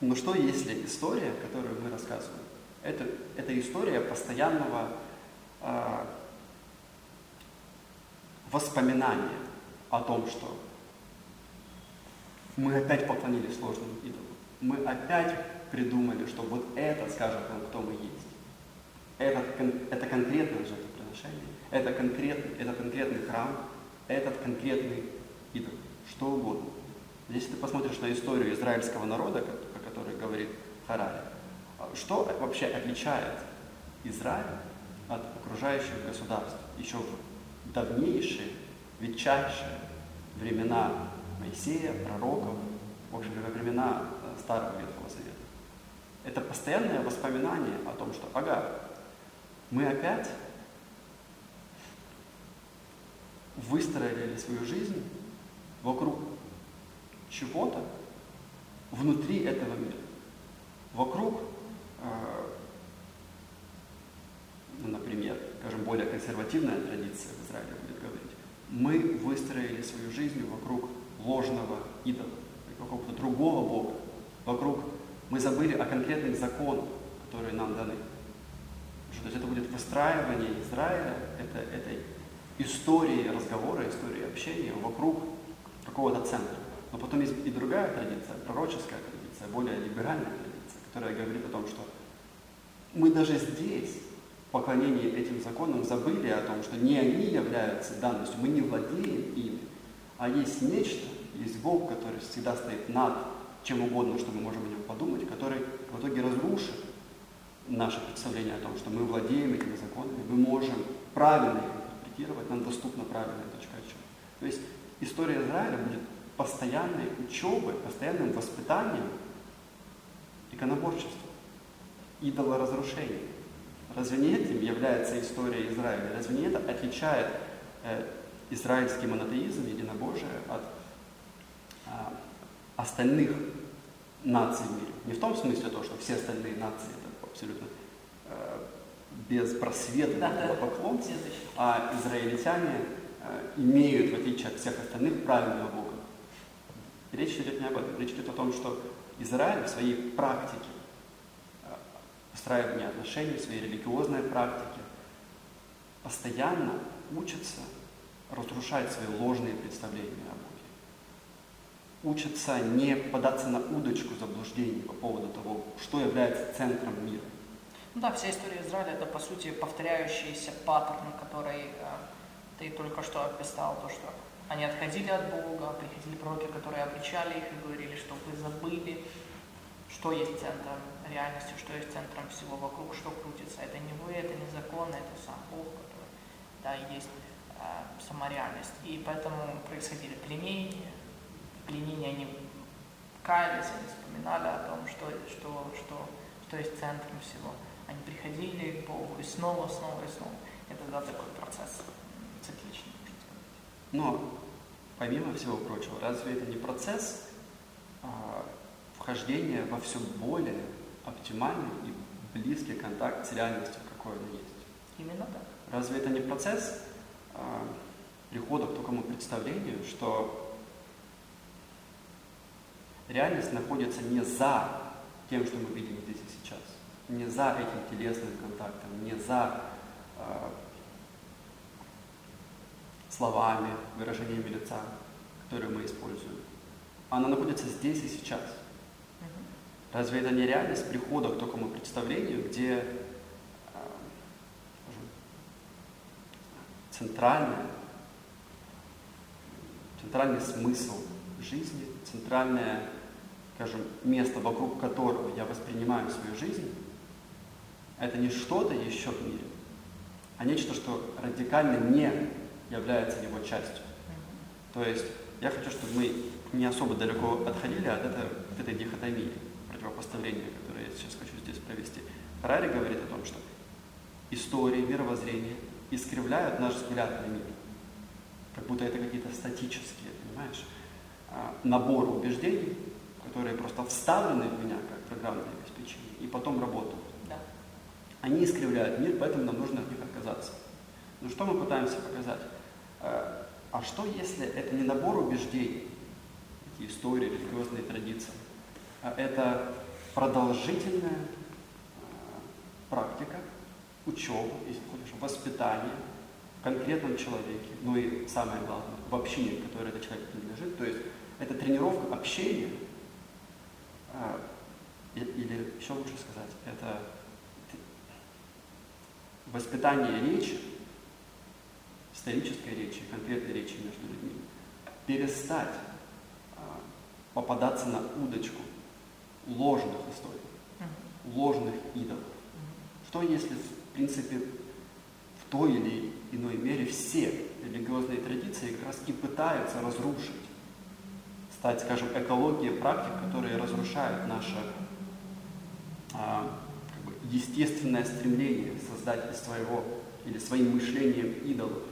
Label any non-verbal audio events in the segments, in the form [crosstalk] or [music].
Но что если история, которую мы рассказываем, это, это история постоянного э, воспоминания о том, что мы опять поклонились сложному идолу. Мы опять придумали, что вот это скажет нам, кто мы есть. Это, это конкретное жертвоприношение, это конкретный, это конкретный храм, этот конкретный идол, что угодно. Если ты посмотришь на историю израильского народа, о которой говорит Харари, что вообще отличает Израиль от окружающих государств еще в давнейшие, ветчайшие времена Моисея, пророков, в общем, во времена э, Старого Ветхого Завета. Это постоянное воспоминание о том, что, ага, мы опять выстроили свою жизнь вокруг чего-то внутри этого мира, вокруг, э, ну, например, скажем, более консервативная традиция в Израиле будет говорить, мы выстроили свою жизнь вокруг ложного идола, какого-то другого Бога, вокруг мы забыли о конкретных законах, которые нам даны. То есть это будет выстраивание Израиля, это, это истории разговора, истории общения вокруг какого-то центра. Но потом есть и другая традиция, пророческая традиция, более либеральная традиция, которая говорит о том, что мы даже здесь, в поклонении этим законам, забыли о том, что не они являются данностью, мы не владеем ими, а есть нечто, есть Бог, который всегда стоит над чем угодно, что мы можем о нем подумать, который в итоге разрушит наше представление о том, что мы владеем этими законами, мы можем правильно их интерпретировать, нам доступна правильная точка отчета. То есть история Израиля будет постоянной учебой, постоянным воспитанием иконоборчества, идолоразрушения. Разве не этим является история Израиля? Разве не это отличает э, израильский монотеизм, единобожие от э, остальных наций в мире? Не в том смысле то, что все остальные нации это абсолютно э, беспросветное да, поклонство, а израильтяне э, имеют, в отличие от всех остальных, правильного Бога. Речь идет не об этом. Речь идет о том, что Израиль в своей практике э, устраивания отношений, в своей религиозной практике постоянно учится разрушать свои ложные представления о Боге. Учится не податься на удочку заблуждений по поводу того, что является центром мира. Ну да, вся история Израиля это по сути повторяющийся паттерн, который э, ты только что описал, то, что они отходили от Бога, приходили пророки, которые обречали их и говорили, что вы забыли, что есть центром реальности, что есть центром всего вокруг, что крутится. Это не вы, это не законы, это сам Бог, который да, есть э, сама реальность. И поэтому происходили пленения. Пленения они каялись, они вспоминали о том, что, что, что, что есть центром всего. Они приходили к Богу и снова, снова и снова. Это да, такой процесс. Но помимо всего прочего, разве это не процесс а, вхождения во все более оптимальный и близкий контакт с реальностью, какой она есть? Именно так. Разве это не процесс а, прихода к такому представлению, что реальность находится не за тем, что мы видим здесь и сейчас, не за этим телесным контактом, не за а, словами, выражениями лица, которые мы используем. Она находится здесь и сейчас. Разве это не реальность прихода к такому представлению, где э, скажем, центральное, центральный смысл жизни, центральное, скажем, место, вокруг которого я воспринимаю свою жизнь, это не что-то еще в мире, а нечто, что радикально не является его частью. То есть я хочу, чтобы мы не особо далеко отходили от, этой, от этой дихотомии, противопоставления, которое я сейчас хочу здесь провести. Харари говорит о том, что истории, мировоззрение искривляют наш взгляд на мир. Как будто это какие-то статические, понимаешь, а, наборы убеждений, которые просто вставлены в меня как программное обеспечение и потом работают. Да. Они искривляют мир, поэтому нам нужно от них отказаться. Но что мы пытаемся показать? Э, а что, если это не набор убеждений, истории, религиозные традиции, а это продолжительная э, практика, учеба, если хочешь, воспитание в конкретном человеке, ну и самое главное, в общине, в которой этот человек принадлежит. То есть это тренировка общения, э, или еще лучше сказать, это воспитание речи, исторической речи, конкретной речи между людьми, перестать а, попадаться на удочку ложных историй, ложных идолов. Что если, в принципе, в той или иной мере все религиозные традиции как раз и пытаются разрушить, стать, скажем, экологией практик, которые разрушают наше а, как бы, естественное стремление создать из своего или своим мышлением идолов.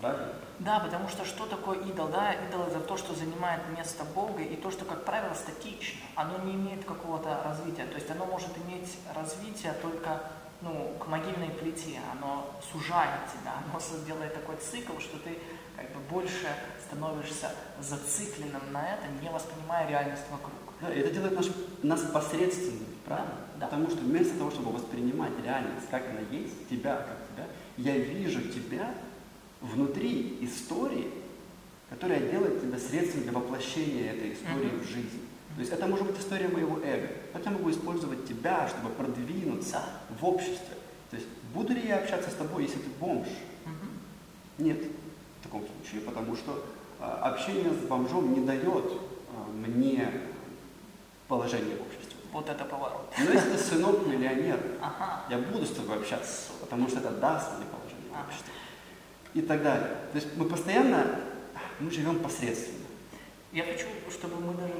Правильно? Да, потому что что такое идол? Да, идол это то, что занимает место Бога, и то, что, как правило, статично. Оно не имеет какого-то развития. То есть оно может иметь развитие только ну, к могильной плите. Оно сужает тебя, оно делает такой цикл, что ты как бы больше становишься зацикленным на это, не воспринимая реальность вокруг. Да, это делает наш, нас посредственными, правильно? Да, да. Потому что вместо того, чтобы воспринимать реальность, как она есть, тебя как тебя, я вижу тебя внутри истории, которая делает тебя средством для воплощения этой истории mm-hmm. в жизнь. То есть это может быть история моего эго. Вот я могу использовать тебя, чтобы продвинуться в обществе. То есть буду ли я общаться с тобой, если ты бомж? Mm-hmm. Нет, в таком случае, потому что а, общение с бомжом не дает а, мне положение в обществе. Вот это поворот. Но если ты сынок миллионер, ага. я буду с тобой общаться, потому что это даст мне положение ага. в обществе и так далее. То есть мы постоянно, мы живем посредственно. Я хочу, чтобы мы даже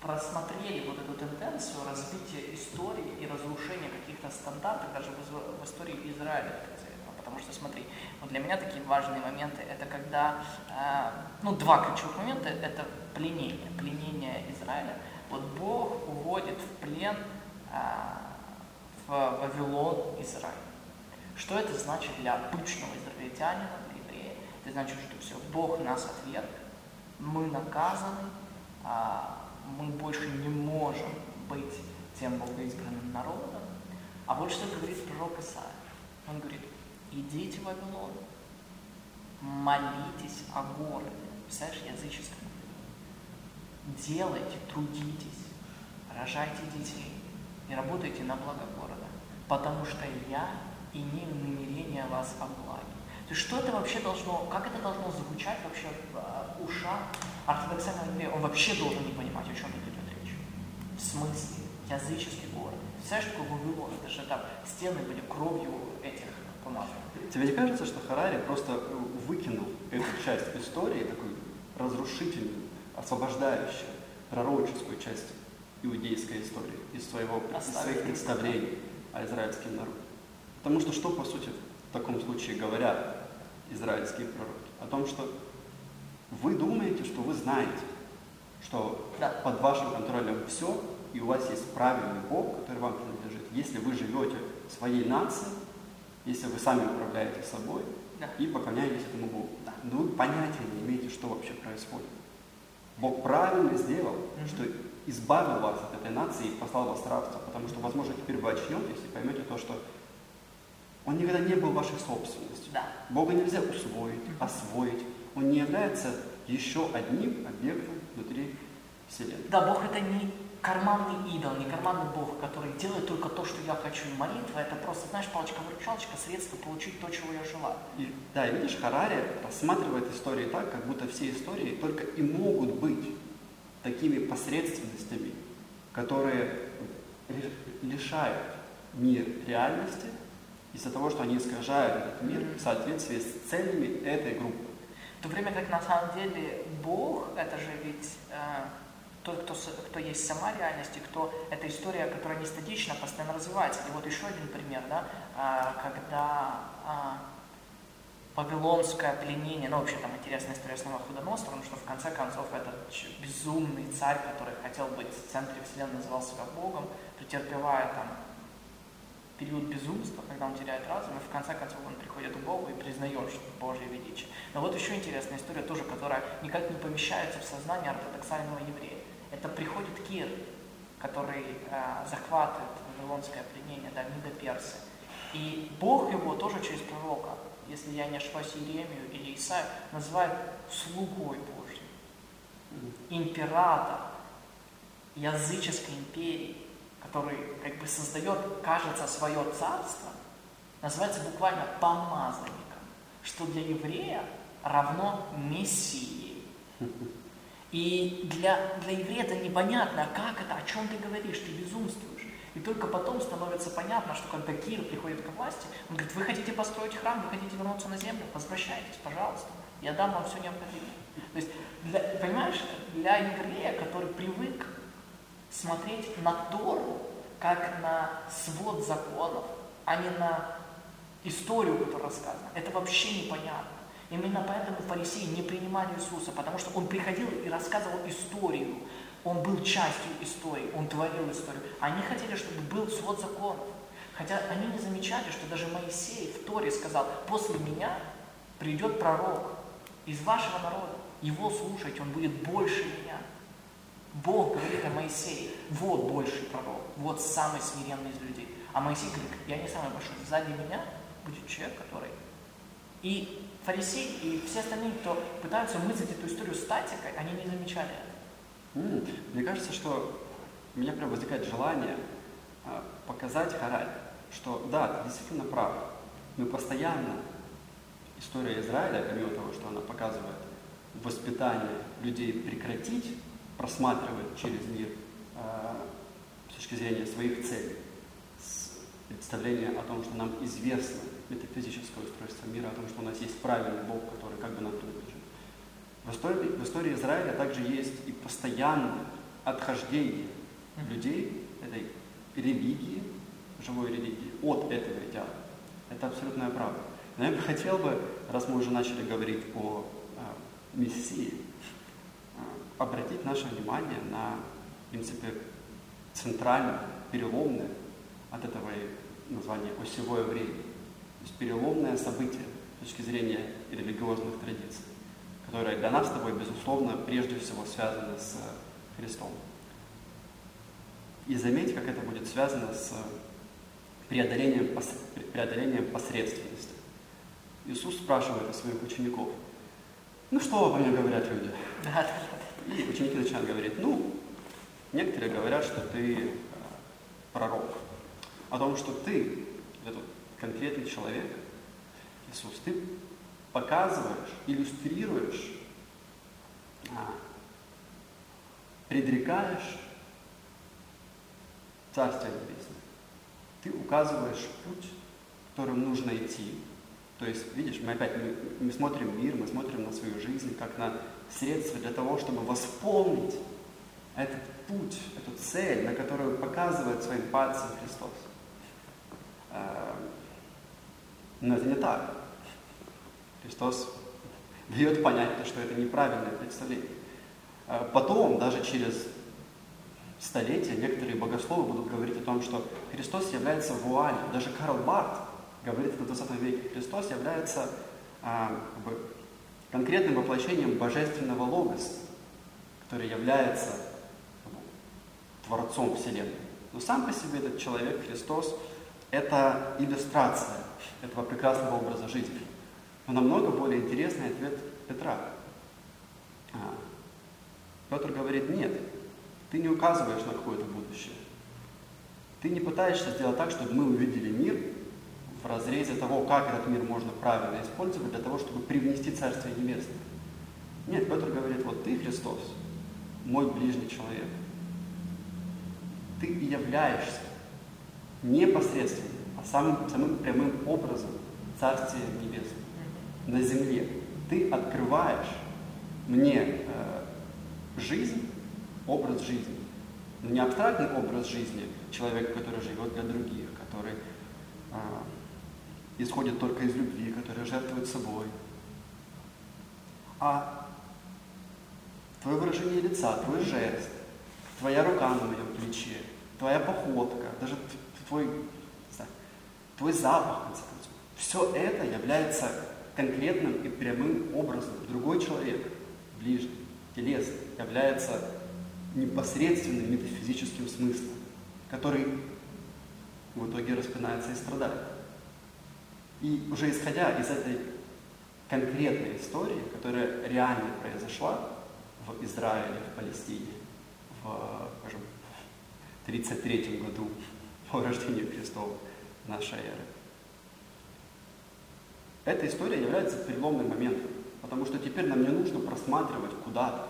просмотрели вот эту тенденцию развития истории и разрушения каких-то стандартов даже в, истории Израиля. Потому что, смотри, вот для меня такие важные моменты, это когда, э, ну, два ключевых момента, это пленение, пленение Израиля. Вот Бог уводит в плен э, в Вавилон Израиль. Что это значит для обычного израильтянина, для еврея? Это значит, что все, Бог нас отверг, мы наказаны, а мы больше не можем быть тем богоизбранным народом. А вот что говорит пророк Исаия. Он говорит, идите в Вавилон, молитесь о городе. Представляешь, языческом. Делайте, трудитесь, рожайте детей и работайте на благо города. Потому что я имею намерение вас обгладить. То есть что это вообще должно, как это должно звучать вообще в э, ушах ортодоксального еврея? Он вообще должен не понимать, о чем идет речь. В смысле? Языческий город. Представляешь, какой Вавилон? Это же там стены были кровью этих помазанных. Тебе не кажется, что Харари просто э, выкинул эту часть истории, такую разрушительную, освобождающую, пророческую часть иудейской истории из, своего, из своих представлений о израильском народе? Потому что что, по сути, в таком случае говорят израильские пророки? О том, что вы думаете, что вы знаете, что да. под вашим контролем все, и у вас есть правильный Бог, который вам принадлежит. Если вы живете своей нацией, если вы сами управляете собой да. и поклоняетесь этому Богу. Да. Но вы понятия не имеете, что вообще происходит. Бог правильно сделал, mm-hmm. что избавил вас от этой нации и послал вас в рабство, потому что, возможно, теперь вы очнетесь и поймете то, что он никогда не был вашей собственностью. Да. Бога нельзя усвоить, освоить. Он не является еще одним объектом внутри Вселенной. Да, Бог это не карманный идол, не карманный Бог, который делает только то, что я хочу. И молитва это просто, знаешь, палочка-выручалочка, средство получить то, чего я желаю. И, да, и видишь, Харари рассматривает истории так, как будто все истории только и могут быть такими посредственностями, которые лишают мир реальности из-за того, что они искажают этот мир в соответствии с целями этой группы. В то время как на самом деле Бог, это же ведь э, тот, кто, кто есть сама реальность, и кто, это история, которая не статична, постоянно развивается. И вот еще один пример, да, э, когда э, Вавилонское пленение, ну вообще там интересная история с Новоходоносцем, потому что в конце концов этот безумный царь, который хотел быть в центре вселенной, называл себя Богом, претерпевая там период безумства, когда он теряет разум, и в конце концов он приходит к Богу и признает, что Божье величие. Но вот еще интересная история тоже, которая никак не помещается в сознание ортодоксального еврея. Это приходит Кир, который э, захватывает вавилонское пленение, да, Мидо-Персы. И Бог его тоже через пророка, если я не ошибаюсь, Иеремию или Исаию, называет слугой Божьим, император языческой империи, который как бы создает, кажется, свое царство, называется буквально помазанником, что для еврея равно Мессии. И для, для еврея это непонятно, а как это, о чем ты говоришь, ты безумствуешь. И только потом становится понятно, что когда Кир приходит к власти, он говорит, вы хотите построить храм, вы хотите вернуться на землю, возвращайтесь, пожалуйста, я дам вам все необходимое. То есть, для, понимаешь, для еврея, который привык смотреть на Тору, как на свод законов, а не на историю, которая рассказана, это вообще непонятно. Именно поэтому фарисеи не принимали Иисуса, потому что Он приходил и рассказывал историю. Он был частью истории, Он творил историю. Они хотели, чтобы был свод законов. Хотя они не замечали, что даже Моисей в Торе сказал, после меня придет пророк из вашего народа. Его слушайте, он будет больше меня. Бог говорит о Моисее, вот больший пророк, вот самый смиренный из людей. А Моисей говорит, я не самый большой, сзади меня будет человек, который... И фарисеи и все остальные, кто пытаются мыслить эту историю статикой, они не замечали это. Мне кажется, что у меня прям возникает желание а, показать Хараль, что да, ты действительно прав. Мы постоянно, история Израиля, помимо того, что она показывает воспитание людей прекратить просматривать через мир э, с точки зрения своих целей, с представления о том, что нам известно метафизическое устройство мира, о том, что у нас есть правильный Бог, который как бы нам принадлежит. В истории, в истории Израиля также есть и постоянное отхождение людей, этой религии, живой религии, от этого идеала. Это абсолютная правда. Но я бы хотел бы, раз мы уже начали говорить о э, Мессии, обратить наше внимание на, в принципе, центральное, переломное от этого и название осевое время. То есть переломное событие с точки зрения религиозных традиций, которое для нас с тобой, безусловно, прежде всего связано с Христом. И заметь, как это будет связано с преодолением, преодолением посредственности. Иисус спрашивает у своих учеников, ну что обо мне говорят люди? Да, да, да. И ученики начинают говорить, ну, некоторые говорят, что ты э, пророк. О том, что ты, этот конкретный человек, Иисус, ты показываешь, иллюстрируешь, а, предрекаешь Царствие Небесное. Ты указываешь путь, которым нужно идти. То есть, видишь, мы опять мы, мы смотрим мир, мы смотрим на свою жизнь, как на средство для того, чтобы восполнить этот путь, эту цель, на которую показывает своим пальцем Христос. Эм, но это не так. Христос дает понять, что это неправильное представление. Э, потом, даже через столетия, некоторые богословы будут говорить о том, что Христос является вуалью. Даже Карл Барт говорит в 20 веке, Христос является э, как бы, конкретным воплощением божественного логоса, который является Творцом Вселенной. Но сам по себе этот человек, Христос, это иллюстрация этого прекрасного образа жизни. Но намного более интересный ответ Петра. А, Петр говорит, нет, ты не указываешь на какое-то будущее. Ты не пытаешься сделать так, чтобы мы увидели мир в разрезе того, как этот мир можно правильно использовать для того, чтобы привнести Царствие Небесное. Нет, Петр говорит, вот ты, Христос, мой ближний человек. Ты и являешься непосредственно, а самым, самым прямым образом Царствия Небесного на земле. Ты открываешь мне э, жизнь, образ жизни. Но не абстрактный образ жизни человека, который живет для других, который э, исходит только из любви, которая жертвует собой. А твое выражение лица, твой жест, твоя рука на моем плече, твоя походка, даже твой, знаю, твой запах, в конце все это является конкретным и прямым образом. Другой человек, ближний, телесный, является непосредственным метафизическим смыслом, который в итоге распинается и страдает. И уже исходя из этой конкретной истории, которая реально произошла в Израиле, в Палестине, в, скажем, 33 году по рождению Христова нашей эры. Эта история является переломным моментом, потому что теперь нам не нужно просматривать куда-то,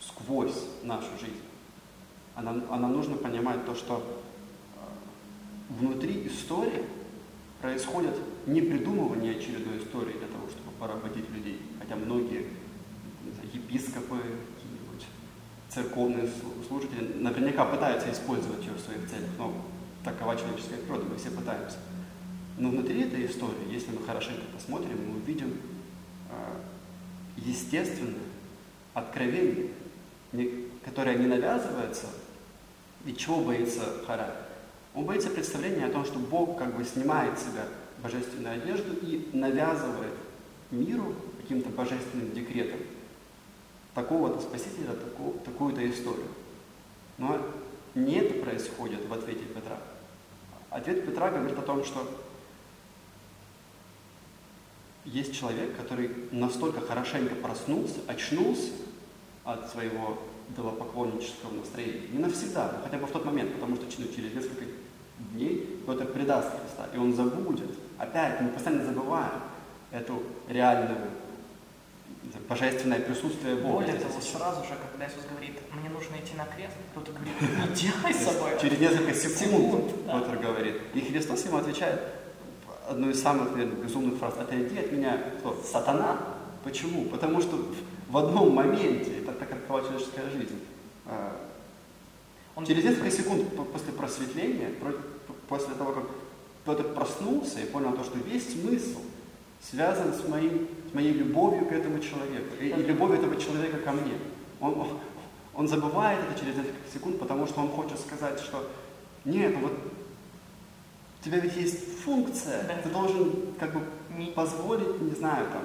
сквозь нашу жизнь. А нам, а нужно понимать то, что э, внутри истории происходит не придумывание очередной истории для того, чтобы поработить людей, хотя многие епископы, церковные служители наверняка пытаются использовать ее в своих целях, но такова человеческая природа, мы все пытаемся. Но внутри этой истории, если мы хорошенько посмотрим, мы увидим э, естественное откровение, которое не навязывается, и чего боится Харай? Он боится представления о том, что Бог как бы снимает с себя божественную одежду и навязывает миру каким-то божественным декретом такого-то спасителя, такую, такую-то историю. Но не это происходит в ответе Петра. Ответ Петра говорит о том, что есть человек, который настолько хорошенько проснулся, очнулся от своего идолопоклоннического настроения. Не навсегда, но хотя бы в тот момент, потому что через несколько дней кто-то предаст Христа, и он забудет. Опять мы постоянно забываем эту реальную божественное присутствие Бога. Более того, сразу же, когда Иисус говорит, мне нужно идти на крест, кто-то говорит, не делай с собой. Через несколько секунд Петр говорит. И Христос ему отвечает одну из самых, наверное, безумных фраз, отойди от меня, кто? Сатана? Почему? Потому что в одном моменте, это такова человеческая жизнь, а, он через несколько секунд после просветления, после того, как Петр проснулся и понял то, что весь смысл связан с, моим, с моей любовью к этому человеку и, и любовью этого человека ко мне. Он, он забывает это через несколько секунд, потому что он хочет сказать, что нет, ну вот у тебя ведь есть функция, да. ты должен как бы позволить, не знаю, там,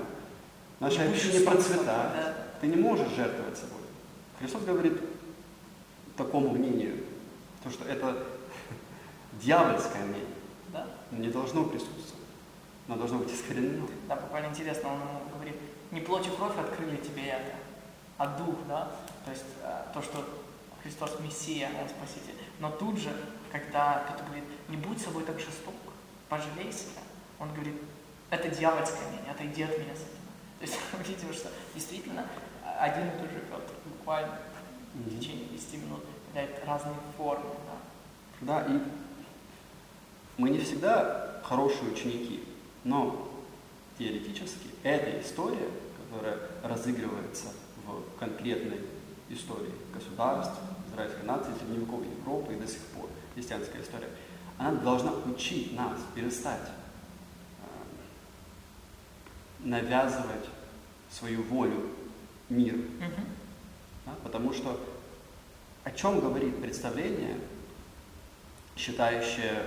нашей общине процветать. Да. Ты не можешь жертвовать собой. Христос говорит такому мнению, то, что это [laughs] дьявольское мнение, да? не должно присутствовать. Оно должно быть искоренено. Да, буквально интересно, он ему говорит, не плоть и кровь открыли тебе это, а дух, да? То есть э, то, что Христос Мессия, Он Спаситель. Но тут же, когда Петр говорит, не будь собой так жесток, пожалей себя, он говорит, это дьявольское мнение, отойди от меня с этим. То есть [laughs] мы видим, что действительно один и тот же Петр буквально в течение 10 минут дает разные формы. Да? да, и мы не всегда хорошие ученики. Но теоретически эта история, которая разыгрывается в конкретной истории государств, израильской нации, средневековой Европы и до сих пор, христианская история, она должна учить нас перестать навязывать свою волю миру. Mm-hmm. Да, потому что о чем говорит представление, считающее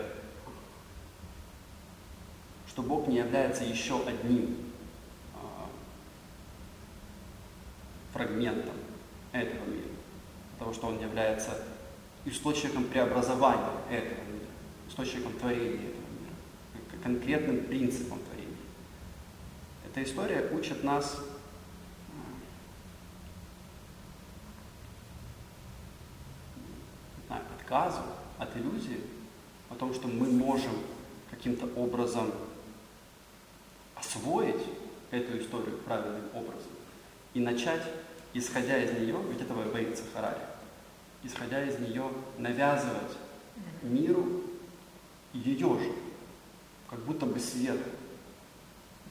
что Бог не является еще одним а, фрагментом этого мира, потому что Он является источником преобразования этого мира, источником творения этого мира, конкретным принципом творения. Эта история учит нас а, отказу от иллюзии о том, что мы можем каким-то образом освоить эту историю правильным образом и начать, исходя из нее, ведь этого боится Харари, исходя из нее навязывать миру ее же, как будто бы сверху.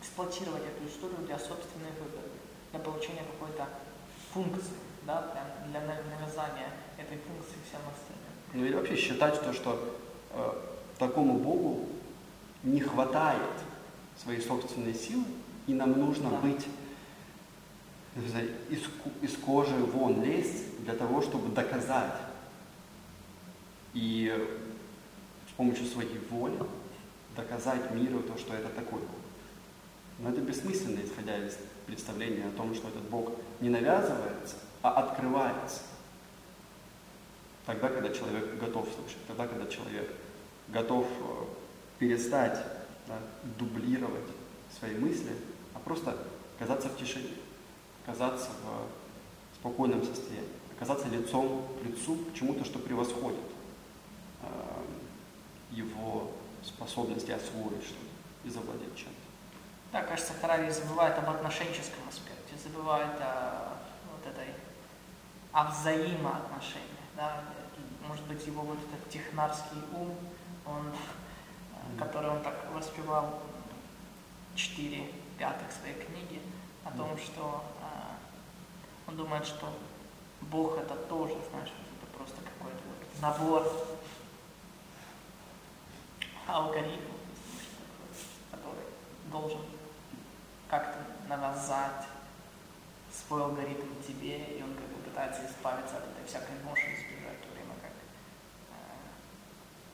Эксплуатировать эту историю для собственной выгоды, для получения какой-то функции, да, для, для навязания этой функции всем остальным. Ну или вообще считать то, что э, такому Богу не хватает свои собственные силы, и нам нужно да. быть из, из кожи вон лезть для того, чтобы доказать. И с помощью своей воли доказать миру то, что это такой Бог. Но это бессмысленно, исходя из представления о том, что этот Бог не навязывается, а открывается. тогда, когда человек готов слышать, тогда, когда человек готов э, перестать да, дублировать свои мысли, а просто оказаться в тишине, оказаться в спокойном состоянии, оказаться лицом к лицу к чему-то, что превосходит э, его способности освоить что-то и завладеть чем-то. Да, кажется, Харари забывает об отношенческом аспекте, забывает о вот этой, о взаимоотношениях. Да? Может быть, его вот этот технарский ум, он, э, который он так воспевал четыре пятых своей книги, о том, что э, он думает, что Бог это тоже, знаешь, это просто какой-то вот набор алгоритмов, который должен как-то навязать свой алгоритм тебе, и он как бы пытается избавиться от этой всякой ноши, избежать, в то время как э,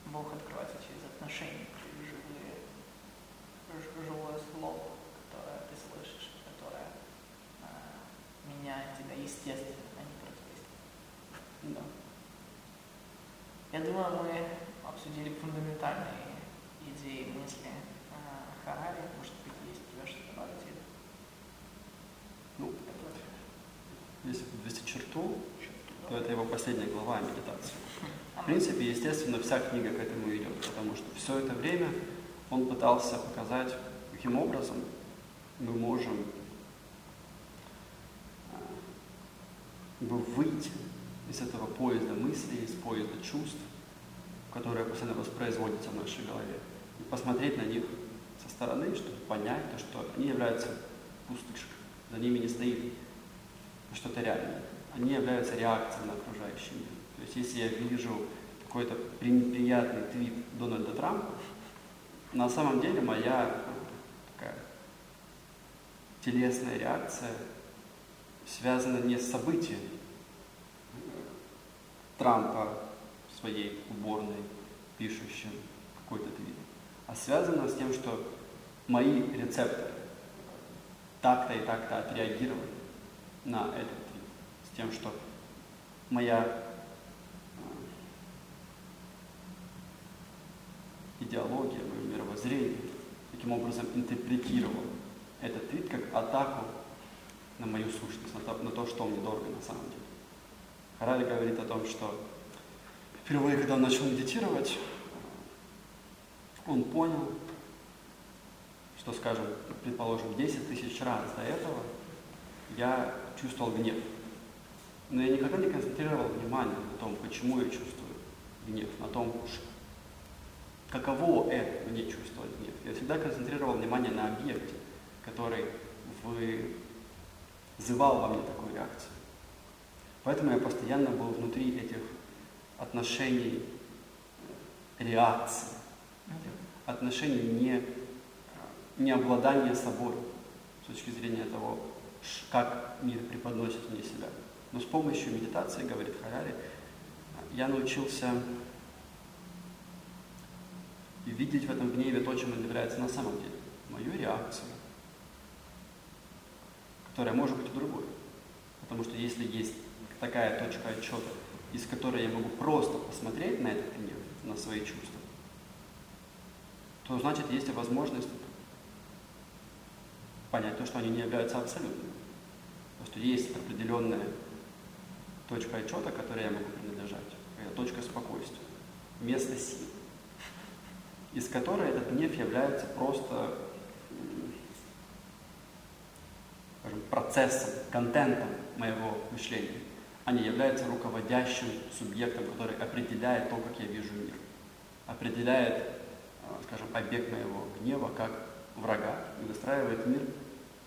Бог открывается через отношения, через живые, живое слово, которое ты слышишь, которое э, меняет тебя естественно, а не противоестественно. Да. Я думаю, мы обсудили фундаментальные идеи, мысли э, Харари. Может быть, есть у тебя что-то добавить? или Ну, это- если подвести черту, то это его последняя глава о медитации. В принципе, естественно, вся книга к этому идет, потому что все это время он пытался показать, каким образом мы можем бы выйти из этого поезда мыслей, из поезда чувств, которые постоянно воспроизводятся в нашей голове, и посмотреть на них со стороны, чтобы понять то, что они являются пустышкой, за ними не стоит что-то реальное. Они являются реакцией на окружающий мир. То есть если я вижу какой-то при- приятный твит Дональда Трампа, на самом деле моя э, такая телесная реакция связана не с событием э, Трампа в своей уборной, пишущим какой-то твит, а связана с тем, что мои рецепторы так-то и так-то отреагировали на этот твит, с тем, что моя э, идеология, мое мировоззрение таким образом интерпретировала этот твит как атаку на мою сущность, на то, на то, что мне дорого на самом деле. Харари говорит о том, что впервые, когда он начал медитировать, он понял, что, скажем, предположим, 10 тысяч раз до этого я чувствовал гнев. Но я никогда не концентрировал внимание на том, почему я чувствую гнев, на том, каково это мне чувствовать гнев. Я всегда концентрировал внимание на объекте, который вызывал во мне такую реакцию. Поэтому я постоянно был внутри этих отношений э, реакции, отношений не, не обладания собой с точки зрения того, как мир преподносит мне себя. Но с помощью медитации, говорит Харари, я научился видеть в этом гневе то, чем он является на самом деле. Мою реакцию, которая может быть другой. Потому что если есть такая точка отчета, из которой я могу просто посмотреть на этот гнев, на свои чувства, то значит есть возможность понять то, что они не являются абсолютными. То, что есть определенная точка отчета, которой я могу принадлежать, это точка спокойствия, место силы, из которой этот гнев является просто скажем, процессом, контентом моего мышления, а не является руководящим субъектом, который определяет то, как я вижу мир, определяет, э, скажем, объект моего гнева как врага и выстраивает мир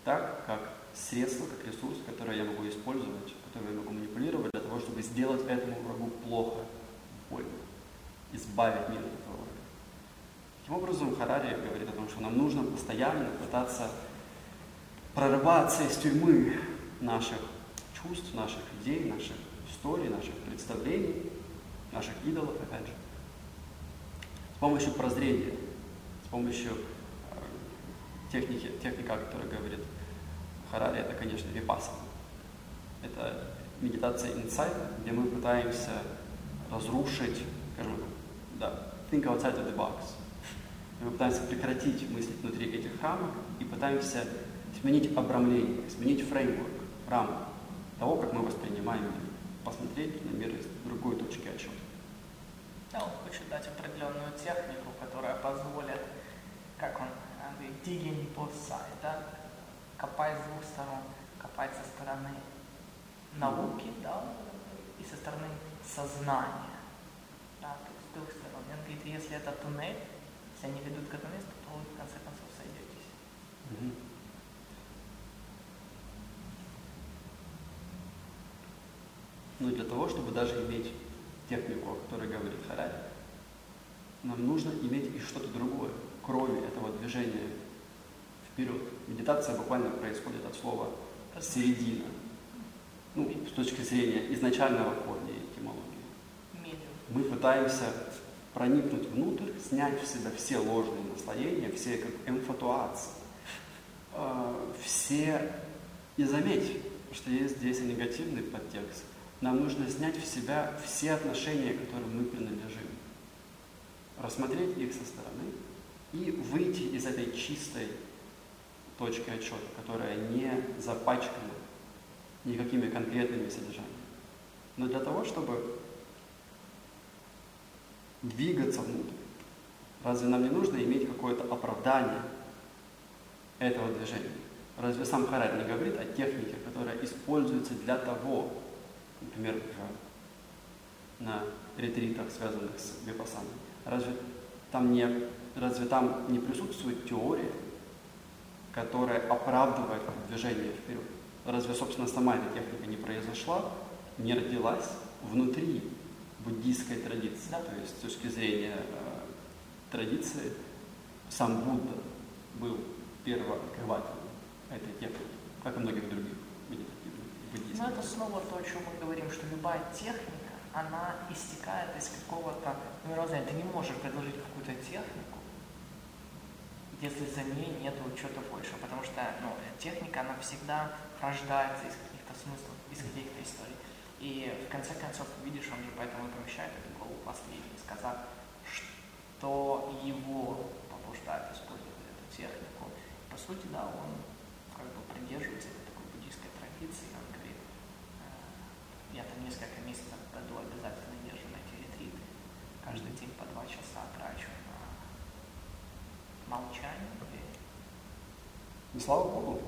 так, как средство, как ресурс, который я могу использовать, который я могу манипулировать для того, чтобы сделать этому врагу плохо, больно, избавить мир от этого врага. Таким образом, Харари говорит о том, что нам нужно постоянно пытаться прорываться из тюрьмы наших чувств, наших идей, наших историй, наших представлений, наших идолов, опять же, с помощью прозрения, с помощью э, техники, техника, о которой говорит Харари, это, конечно, випассана. Это медитация инсайта, где мы пытаемся разрушить, скажем, да, think outside of the box. Мы пытаемся прекратить мыслить внутри этих рамок и пытаемся сменить обрамление, сменить фреймворк, рамку того, как мы воспринимаем мир, посмотреть на мир из другой точки отчета. Да, он хочет дать определенную технику, которая позволит, как он говорит, digging both sides, да, копать с двух сторон, копать со стороны науки, да, и со стороны сознания. Да, то есть с двух сторон. Он говорит, если это туннель, если они ведут к этому месту, то вы в конце концов сойдетесь. Мгм. Но для того, чтобы даже иметь технику, о которой говорит Харари, нам нужно иметь и что-то другое, кроме этого движения вперед. Медитация буквально происходит от слова середина. Ну, с точки зрения изначального корня этимологии. Мы пытаемся проникнуть внутрь, снять в себя все ложные наслоения, все как эмфатуации, э, все... И заметь, что есть здесь и негативный подтекст. Нам нужно снять в себя все отношения, которым мы принадлежим. Рассмотреть их со стороны и выйти из этой чистой точки отчета, которая не запачкана никакими конкретными содержаниями. Но для того, чтобы двигаться внутрь, разве нам не нужно иметь какое-то оправдание этого движения? Разве сам Хараль не говорит о технике, которая используется для того, например, на ретритах, связанных с випассаной, разве там не, разве там не присутствует теория, которая оправдывает движение вперед? Разве, собственно, сама эта техника не произошла, не родилась внутри буддийской традиции? Да. То есть с точки зрения э, традиции сам Будда был первооткрывателем этой техники, как и многих других медитативных Но буддийских. это снова то, о чем мы говорим, что любая техника, она истекает из какого-то мироздания. Ты не можешь предложить какую-то технику, если за ней нет чего-то большего, потому что ну, техника, она всегда рождается из каких-то смыслов, из каких-то историй. И в конце концов, видишь, он же поэтому и помещает эту голову последней, сказав, что его побуждает использовать эту технику. По сути, да, он как бы придерживается этой такой буддийской традиции, он говорит, э, я там несколько месяцев в году обязательно езжу на эти ретриты, каждый день по два часа трачу на молчание. и слава Богу.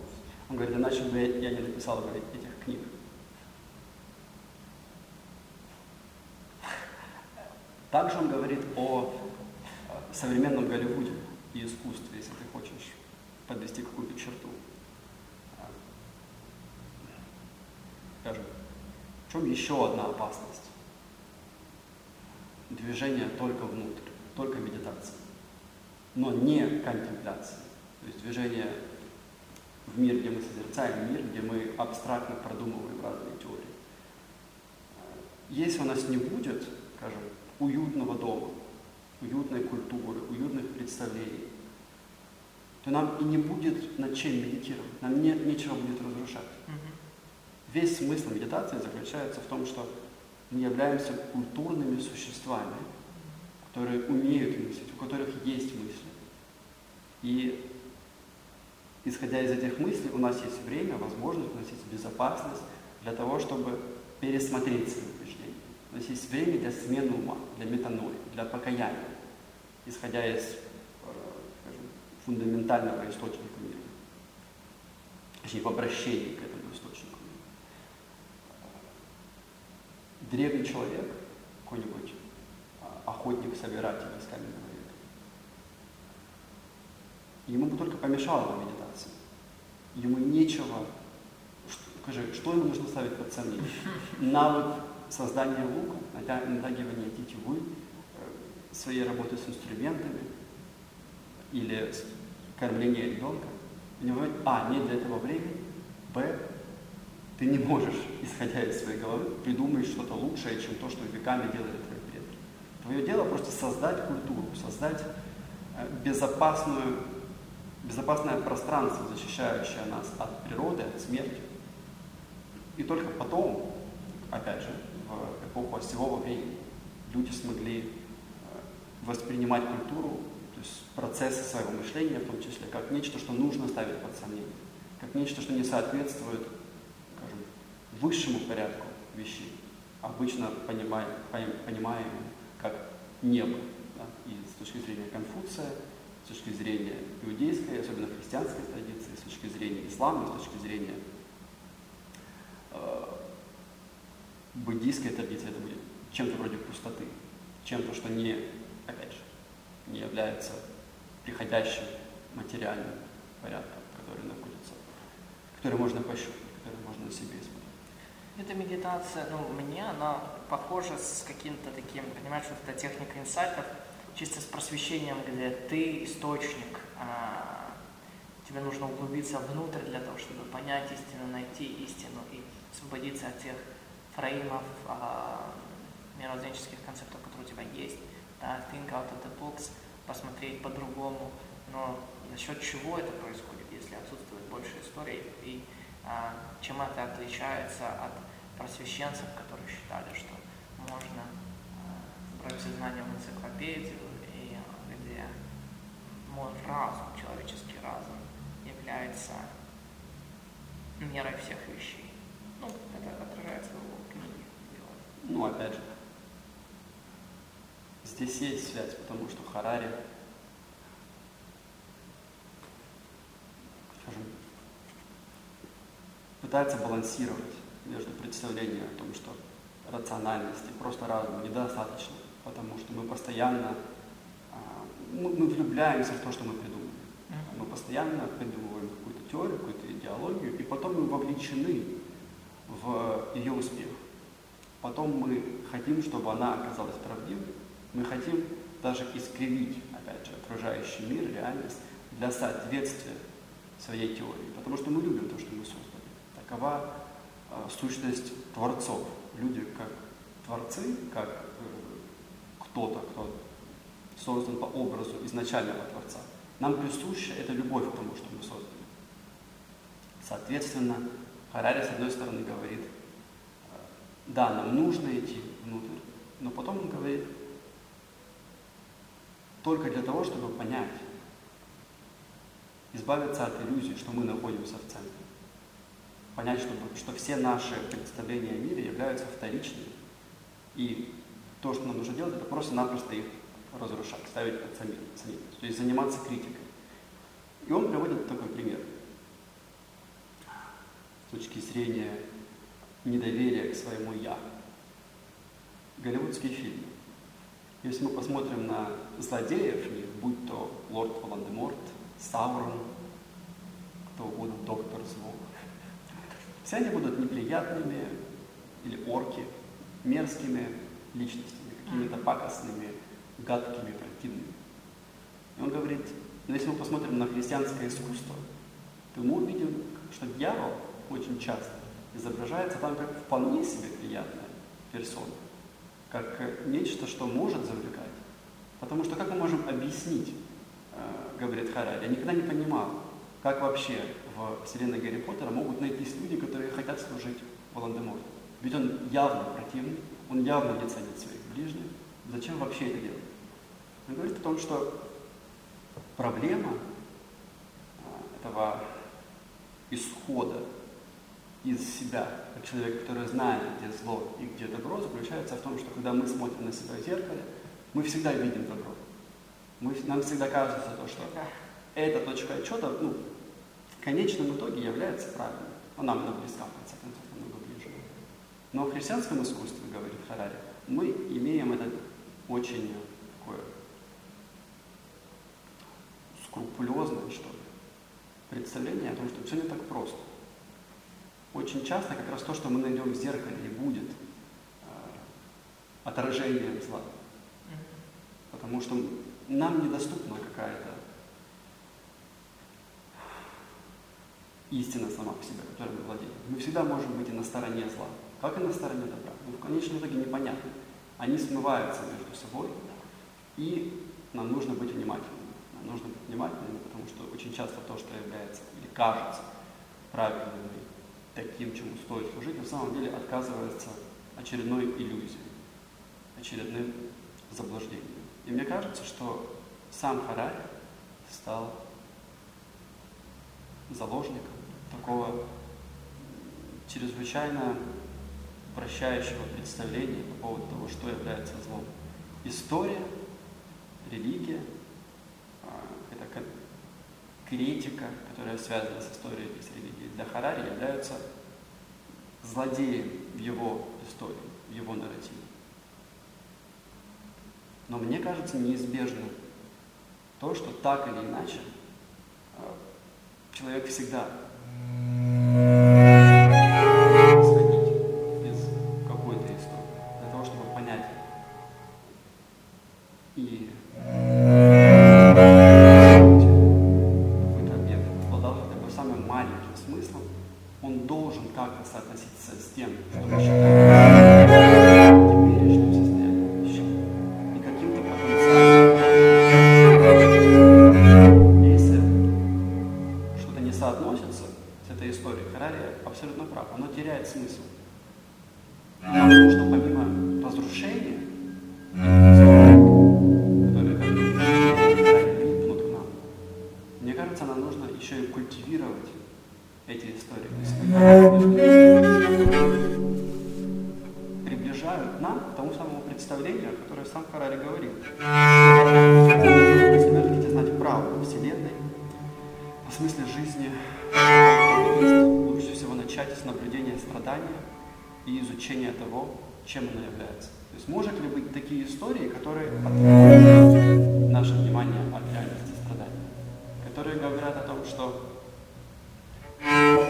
Он говорит, иначе бы я не написал говорит, этих книг. Также он говорит о современном Голливуде и искусстве, если ты хочешь подвести какую-то черту. Скажем, в чем еще одна опасность? Движение только внутрь, только медитация, но не контемпляция. То есть движение в мир, где мы созерцаем мир, где мы абстрактно продумываем разные теории. Если у нас не будет, скажем, уютного дома, уютной культуры, уютных представлений, то нам и не будет над чем медитировать, нам не, нечего будет разрушать. Весь смысл медитации заключается в том, что мы являемся культурными существами, которые умеют мыслить, у которых есть мысли. И исходя из этих мыслей, у нас есть время, возможность, у нас есть безопасность для того, чтобы пересмотреть свои убеждения. У нас есть время для смены ума, для метанои, для покаяния, исходя из э, скажем, фундаментального источника мира. Точнее, в обращении к этому источнику мира. Древний человек, какой-нибудь охотник-собиратель из каменного века, ему бы только помешала медитация. Ему нечего, что, скажи, что ему нужно ставить под сомнение? [laughs] Навык создания лука, натя- натягивания тетивы, э, своей работы с инструментами или с кормления ребенка. У него, а, нет для этого времени, б, ты не можешь, [laughs] исходя из своей головы, придумать что-то лучшее, чем то, что веками делали твои. Твое дело просто создать культуру, создать э, безопасную, безопасное пространство, защищающее нас от природы, от смерти. И только потом, опять же, в эпоху осевого времени, люди смогли э, воспринимать культуру, то есть процессы своего мышления, в том числе, как нечто, что нужно ставить под сомнение, как нечто, что не соответствует, скажем, высшему порядку вещей, обычно понимаем, понимаем как небо. Да? И с точки зрения Конфуция, с точки зрения иудейской, особенно христианской традиции, с точки зрения ислама, с точки зрения э, буддийской традиции, это будет чем-то вроде пустоты, чем-то, что не, опять же, не является приходящим материальным порядком, который находится, который можно пощупать, который можно на себе испытать. Эта медитация, ну, мне она похожа с каким-то таким, понимаешь, вот эта техника инсайтов, чисто с просвещением, где ты источник, а, тебе нужно углубиться внутрь для того, чтобы понять истину, найти истину и освободиться от тех фреймов, а, мировоззренческих концептов, которые у тебя есть, да, think out of the box, посмотреть по-другому, но за счет чего это происходит, если отсутствует больше истории, и чем это отличается от просвещенцев, которые считали, что можно а, брать знания в энциклопедию, и где мой разум, человеческий разум, является мерой всех вещей. Ну, это отражается в его книге. Ну, опять же, здесь есть связь, потому что Харари, скажем, пытается балансировать между представлением о том, что рациональности, просто разума недостаточно, потому что мы постоянно а, мы, мы влюбляемся в то, что мы придумали. Мы постоянно придумываем какую-то теорию, какую-то идеологию, и потом мы вовлечены в ее успех. Потом мы хотим, чтобы она оказалась правдивой, мы хотим даже искривить, опять же, окружающий мир, реальность для соответствия своей теории, потому что мы любим то, что мы создали. Такова э, сущность творцов. Люди как творцы, как э, кто-то, кто создан по образу изначального Творца. Нам присуща эта любовь к тому, что мы создали. Соответственно, Харари, с одной стороны, говорит, э, да, нам нужно идти внутрь, но потом он говорит, только для того, чтобы понять, избавиться от иллюзии, что мы находимся в центре. Понять, что, что все наши представления о мире являются вторичными. И то, что нам нужно делать, это просто-напросто их разрушать, ставить под самим, самим. То есть заниматься критикой. И он приводит такой пример. С точки зрения недоверия к своему «я». Голливудские фильмы. Если мы посмотрим на злодеев будь то лорд Волан-де-Морт, Саурон, кто угодно, доктор Зло, все они будут неприятными или орки, мерзкими личностями, какими-то пакостными, гадкими, противными. И он говорит, но если мы посмотрим на христианское искусство, то мы увидим, что дьявол очень часто изображается там как вполне себе приятная персона как нечто, что может завлекать. Потому что как мы можем объяснить, э, говорит Харари, я никогда не понимал, как вообще в вселенной Гарри Поттера могут найтись люди, которые хотят служить Волан-де-Морту. Ведь он явно противный, он явно не ценит своих ближних. Зачем вообще это делать? Он говорит о том, что проблема э, этого исхода из себя, как человек, который знает, где зло и где добро, заключается в том, что когда мы смотрим на себя в зеркале, мы всегда видим добро. Мы, нам всегда кажется то, что эта точка отчета, ну, в конечном итоге является правильной. Она нам близка, в конце концов, намного ближе. Но в христианском искусстве, говорит Харари, мы имеем это очень такое скрупулезное, что ли, представление о том, что все не так просто очень часто как раз то, что мы найдем в зеркале, и будет э, отражением зла. Потому что нам недоступна какая-то истина сама по себе, которой мы владеем. Мы всегда можем быть и на стороне зла, как и на стороне добра. Но в конечном итоге непонятно. Они смываются между собой, и нам нужно быть внимательными. Нам нужно быть внимательными, потому что очень часто то, что является или кажется правильным таким, чему стоит служить, на самом деле отказывается очередной иллюзией, очередным заблуждением. И мне кажется, что сам Харари стал заложником такого чрезвычайно прощающего представления по поводу того, что является злом. История, религия, а, это критика, которая связана с историей и с религией, для Харари являются злодеем в его истории, в его нарративе. Но мне кажется неизбежным то, что так или иначе а, человек всегда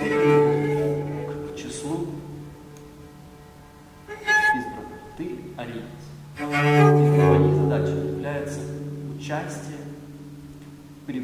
к числу избранных. Ты ариец. И твоей является участие при